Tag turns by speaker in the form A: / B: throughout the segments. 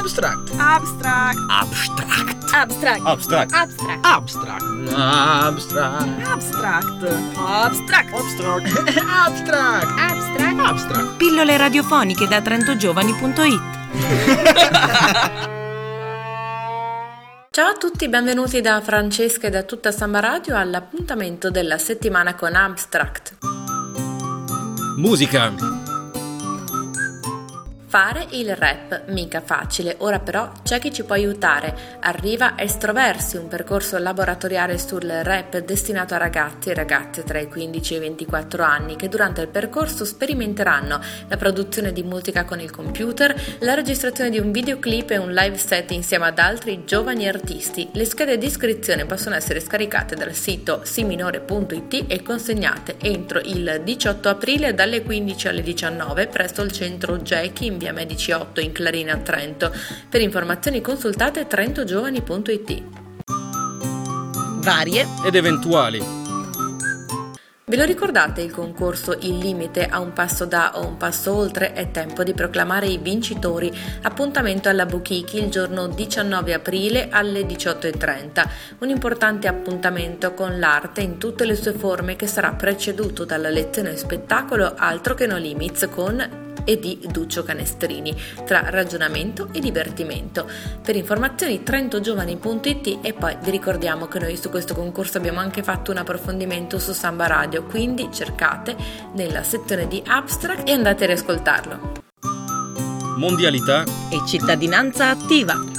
A: Abstract.
B: Abstract.
A: Abstract.
B: Abstract.
A: Abstract.
B: Abstract.
A: Abstract. Abstract.
B: Abstract. Abstract.
A: Abstract. Abstract.
B: Abstract.
A: Abstract.
C: Pillole radiofoniche da trentogiovani.it Ciao a tutti, benvenuti da Francesca e da tutta Samba Radio all'appuntamento della settimana con Abstract.
A: Musica.
C: Fare il rap mica facile, ora però c'è chi ci può aiutare. Arriva Estroversi, un percorso laboratoriale sul rap destinato a ragazzi e ragazze tra i 15 e i 24 anni che durante il percorso sperimenteranno la produzione di musica con il computer, la registrazione di un videoclip e un live set insieme ad altri giovani artisti. Le schede di iscrizione possono essere scaricate dal sito siminore.it e consegnate entro il 18 aprile dalle 15 alle 19 presso il centro Jackie in via Medici 8 in Clarina, Trento. Per informazioni consultate trentogiovani.it.
A: Varie ed eventuali.
C: Ve lo ricordate il concorso Il limite a un passo da o un passo oltre? È tempo di proclamare i vincitori. Appuntamento alla Buchichi il giorno 19 aprile alle 18.30. Un importante appuntamento con l'arte in tutte le sue forme che sarà preceduto dalla lezione spettacolo Altro che no limits con e di Duccio Canestrini, tra ragionamento e divertimento. Per informazioni trentogiovani.it e poi vi ricordiamo che noi su questo concorso abbiamo anche fatto un approfondimento su Samba Radio, quindi cercate nella sezione di Abstract e andate a riascoltarlo.
A: Mondialità
B: e cittadinanza attiva.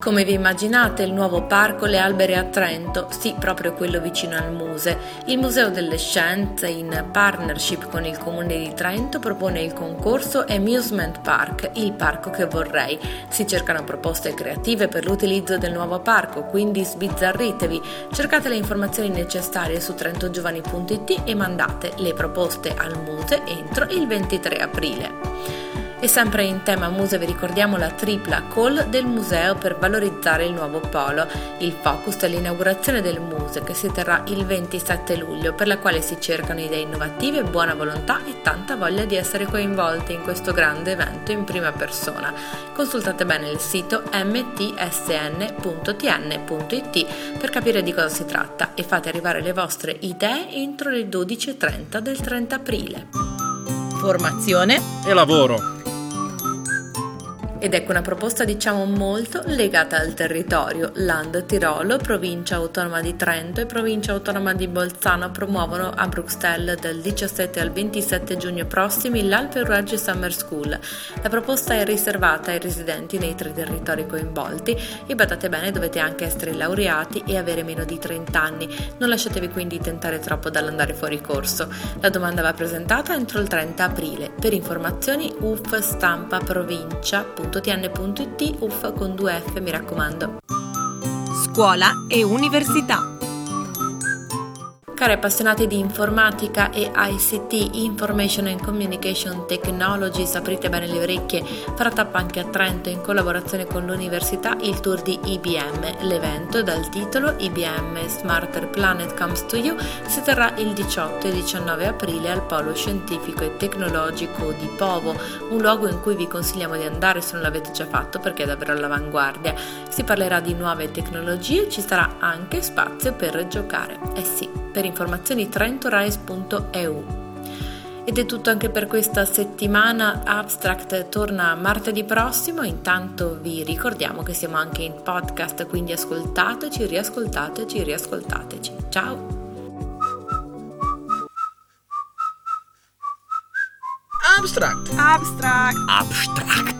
C: Come vi immaginate il nuovo parco Le Albere a Trento? Sì, proprio quello vicino al Muse. Il Museo delle Scienze, in partnership con il Comune di Trento, propone il concorso Amusement Park, il parco che vorrei. Si cercano proposte creative per l'utilizzo del nuovo parco, quindi sbizzarritevi. Cercate le informazioni necessarie su trentogiovani.it e mandate le proposte al Muse entro il 23 aprile. E sempre in tema muse vi ricordiamo la tripla call del museo per valorizzare il nuovo polo. Il focus è l'inaugurazione del muse che si terrà il 27 luglio per la quale si cercano idee innovative, buona volontà e tanta voglia di essere coinvolti in questo grande evento in prima persona. Consultate bene il sito mtsn.tn.it per capire di cosa si tratta e fate arrivare le vostre idee entro le 12.30 del 30 aprile.
B: Formazione
A: e lavoro.
C: Ed ecco una proposta diciamo molto legata al territorio. Land Tirolo, provincia autonoma di Trento e provincia autonoma di Bolzano promuovono a Bruxelles dal 17 al 27 giugno prossimi l'Alpe Summer School. La proposta è riservata ai residenti nei tre territori coinvolti e badate bene dovete anche essere laureati e avere meno di 30 anni. Non lasciatevi quindi tentare troppo dall'andare fuori corso. La domanda va presentata entro il 30 aprile. Per informazioni UF Stampa Provincia www.tn.it uff con due F mi raccomando.
B: Scuola e università.
C: Cari appassionati di informatica e ICT, Information and Communication Technologies, aprite bene le orecchie, farà tappa anche a Trento in collaborazione con l'università il tour di IBM. L'evento dal titolo IBM Smarter Planet Comes to You si terrà il 18 e 19 aprile al Polo Scientifico e Tecnologico di Povo, un luogo in cui vi consigliamo di andare se non l'avete già fatto perché è davvero all'avanguardia. Si parlerà di nuove tecnologie e ci sarà anche spazio per giocare. Eh sì, per informazioni trentorise.eu. Ed è tutto anche per questa settimana. Abstract torna martedì prossimo. Intanto vi ricordiamo che siamo anche in podcast, quindi ascoltateci, riascoltateci, riascoltateci. Ciao!
A: Abstract.
B: Abstract.
A: Abstract.